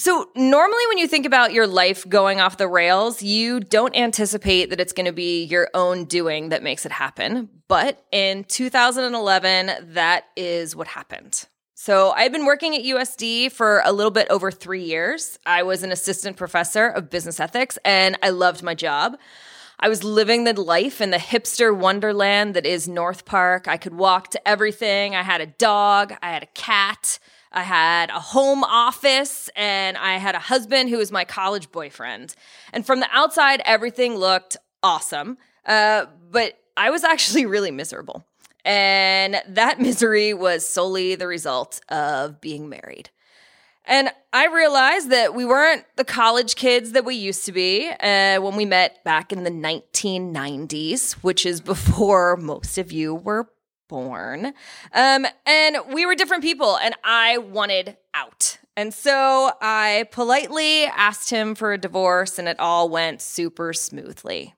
So, normally when you think about your life going off the rails, you don't anticipate that it's going to be your own doing that makes it happen. But in 2011, that is what happened. So, I've been working at USD for a little bit over three years. I was an assistant professor of business ethics and I loved my job. I was living the life in the hipster wonderland that is North Park. I could walk to everything. I had a dog, I had a cat, I had a home office, and I had a husband who was my college boyfriend. And from the outside, everything looked awesome. Uh, but I was actually really miserable. And that misery was solely the result of being married. And I realized that we weren't the college kids that we used to be uh, when we met back in the 1990s, which is before most of you were born. Um, and we were different people, and I wanted out. And so I politely asked him for a divorce, and it all went super smoothly.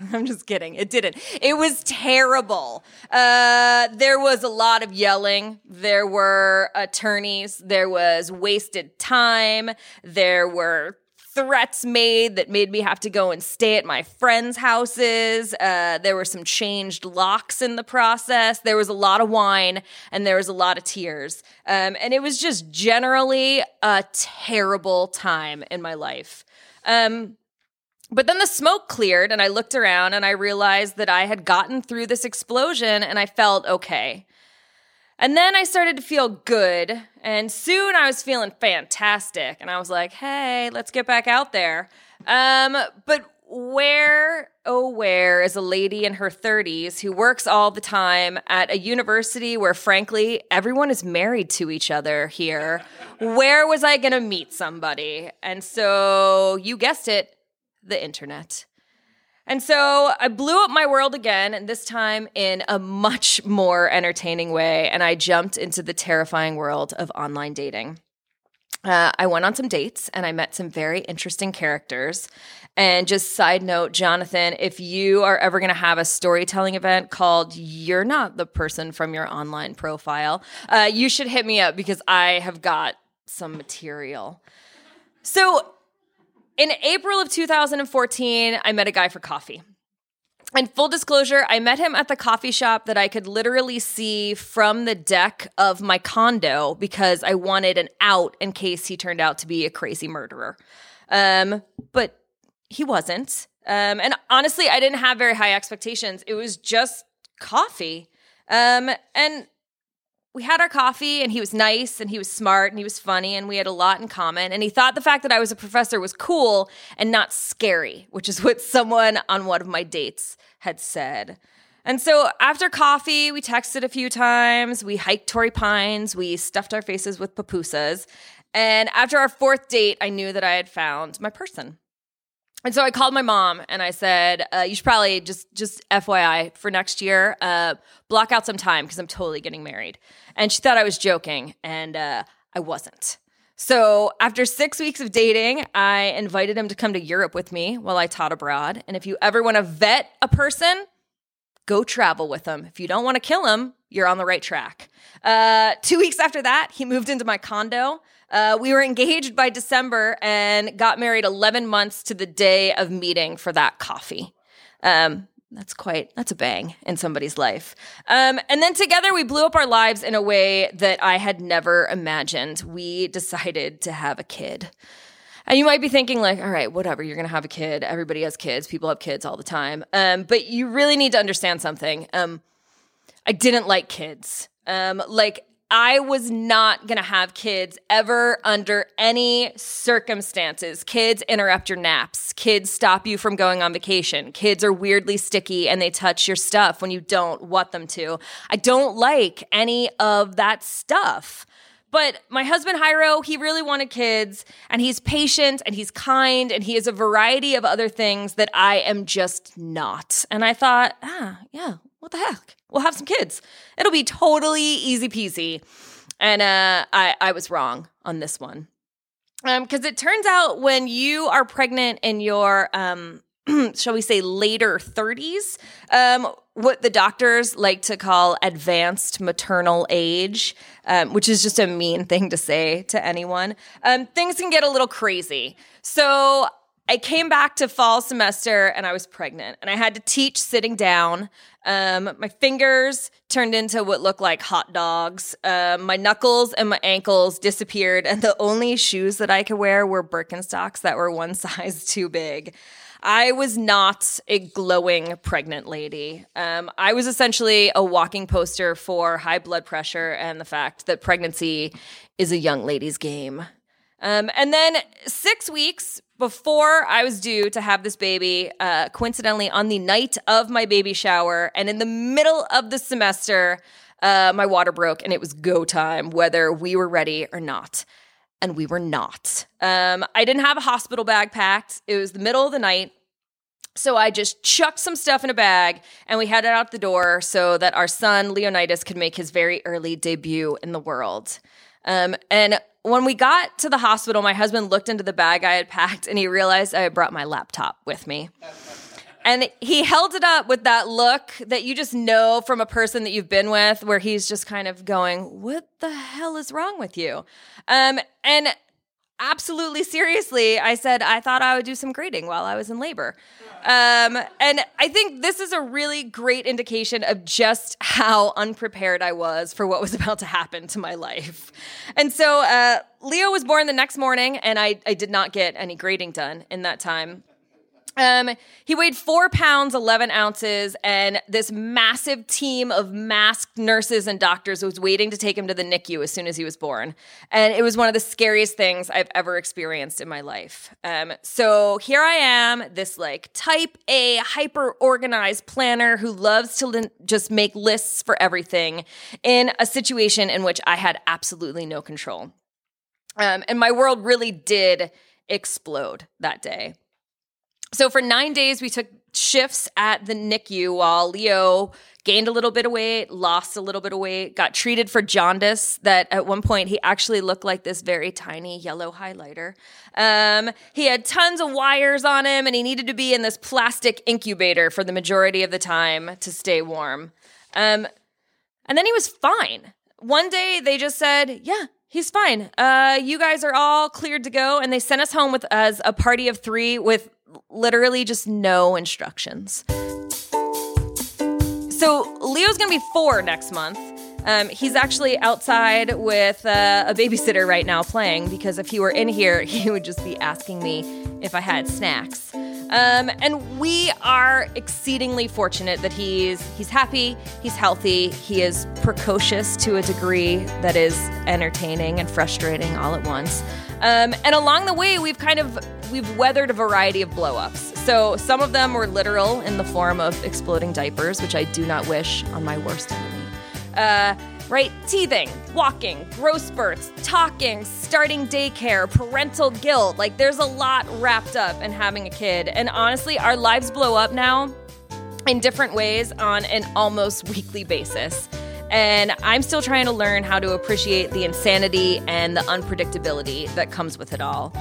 I'm just kidding. It didn't. It was terrible. Uh, there was a lot of yelling. There were attorneys. There was wasted time. There were threats made that made me have to go and stay at my friends' houses. Uh, there were some changed locks in the process. There was a lot of wine and there was a lot of tears. Um, and it was just generally a terrible time in my life. Um, but then the smoke cleared and I looked around and I realized that I had gotten through this explosion and I felt okay. And then I started to feel good and soon I was feeling fantastic and I was like, "Hey, let's get back out there." Um, but where oh where is a lady in her 30s who works all the time at a university where frankly everyone is married to each other here where was i going to meet somebody and so you guessed it the internet. And so I blew up my world again, and this time in a much more entertaining way. And I jumped into the terrifying world of online dating. Uh, I went on some dates and I met some very interesting characters. And just side note, Jonathan, if you are ever going to have a storytelling event called You're Not the Person from Your Online Profile, uh, you should hit me up because I have got some material. So in April of 2014, I met a guy for coffee. And full disclosure, I met him at the coffee shop that I could literally see from the deck of my condo because I wanted an out in case he turned out to be a crazy murderer. Um, but he wasn't. Um, and honestly, I didn't have very high expectations. It was just coffee. Um, and we had our coffee and he was nice and he was smart and he was funny and we had a lot in common. And he thought the fact that I was a professor was cool and not scary, which is what someone on one of my dates had said. And so after coffee, we texted a few times, we hiked Torrey Pines, we stuffed our faces with pupusas. And after our fourth date, I knew that I had found my person. And so I called my mom and I said, uh, "You should probably just just FYI for next year, uh, block out some time because I'm totally getting married." And she thought I was joking, and uh, I wasn't. So after six weeks of dating, I invited him to come to Europe with me while I taught abroad. And if you ever want to vet a person, go travel with them. If you don't want to kill him, you're on the right track. Uh, two weeks after that, he moved into my condo. Uh, we were engaged by December and got married 11 months to the day of meeting for that coffee. Um, that's quite that's a bang in somebody's life. Um, and then together we blew up our lives in a way that i had never imagined. We decided to have a kid. And you might be thinking like all right whatever you're gonna have a kid. Everybody has kids. People have kids all the time. Um, but you really need to understand something. Um, i didn't like kids. Um, like I was not going to have kids ever under any circumstances. Kids interrupt your naps. Kids stop you from going on vacation. Kids are weirdly sticky and they touch your stuff when you don't want them to. I don't like any of that stuff. But my husband, Jairo, he really wanted kids and he's patient and he's kind and he is a variety of other things that I am just not. And I thought, ah, yeah, what the heck? We'll have some kids. It'll be totally easy peasy. And uh, I, I was wrong on this one. Because um, it turns out when you are pregnant in your um, shall we say, later 30s, um, what the doctors like to call advanced maternal age, um, which is just a mean thing to say to anyone, um, things can get a little crazy. So I came back to fall semester and I was pregnant and I had to teach sitting down. Um, my fingers turned into what looked like hot dogs. Um, my knuckles and my ankles disappeared, and the only shoes that I could wear were Birkenstocks that were one size too big. I was not a glowing pregnant lady. Um, I was essentially a walking poster for high blood pressure and the fact that pregnancy is a young lady's game. Um, and then six weeks before I was due to have this baby, uh, coincidentally on the night of my baby shower and in the middle of the semester, uh, my water broke and it was go time, whether we were ready or not. And we were not. Um, I didn't have a hospital bag packed. It was the middle of the night. So I just chucked some stuff in a bag and we headed out the door so that our son, Leonidas, could make his very early debut in the world. Um, and when we got to the hospital, my husband looked into the bag I had packed and he realized I had brought my laptop with me. And he held it up with that look that you just know from a person that you've been with, where he's just kind of going, What the hell is wrong with you? Um, and absolutely seriously, I said, I thought I would do some grading while I was in labor. Um, and I think this is a really great indication of just how unprepared I was for what was about to happen to my life. And so uh, Leo was born the next morning, and I, I did not get any grading done in that time. Um, he weighed four pounds, 11 ounces, and this massive team of masked nurses and doctors was waiting to take him to the NICU as soon as he was born. And it was one of the scariest things I've ever experienced in my life. Um, so here I am, this like type A, hyper organized planner who loves to just make lists for everything in a situation in which I had absolutely no control. Um, and my world really did explode that day. So for nine days, we took shifts at the NICU while Leo gained a little bit of weight, lost a little bit of weight, got treated for jaundice. That at one point he actually looked like this very tiny yellow highlighter. Um, he had tons of wires on him, and he needed to be in this plastic incubator for the majority of the time to stay warm. Um, and then he was fine. One day they just said, "Yeah, he's fine. Uh, you guys are all cleared to go," and they sent us home with as a party of three with literally just no instructions. So Leo's gonna be four next month. Um, he's actually outside with uh, a babysitter right now playing because if he were in here, he would just be asking me if I had snacks. Um, and we are exceedingly fortunate that he's he's happy, he's healthy, he is precocious to a degree that is entertaining and frustrating all at once. Um, and along the way, we've kind of we've weathered a variety of blowups. So some of them were literal in the form of exploding diapers, which I do not wish on my worst enemy. Uh, right? Teething, walking, gross spurts, talking, starting daycare, parental guilt. Like there's a lot wrapped up in having a kid. And honestly, our lives blow up now in different ways on an almost weekly basis. And I'm still trying to learn how to appreciate the insanity and the unpredictability that comes with it all.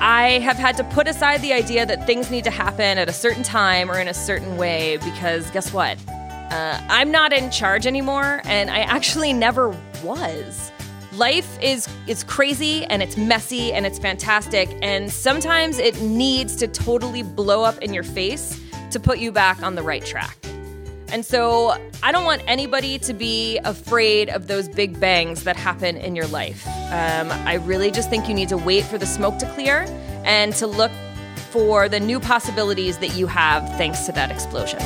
I have had to put aside the idea that things need to happen at a certain time or in a certain way because guess what? Uh, I'm not in charge anymore, and I actually never was. Life is is crazy and it's messy and it's fantastic, and sometimes it needs to totally blow up in your face to put you back on the right track. And so I don't want anybody to be afraid of those big bangs that happen in your life. Um, I really just think you need to wait for the smoke to clear and to look for the new possibilities that you have thanks to that explosion.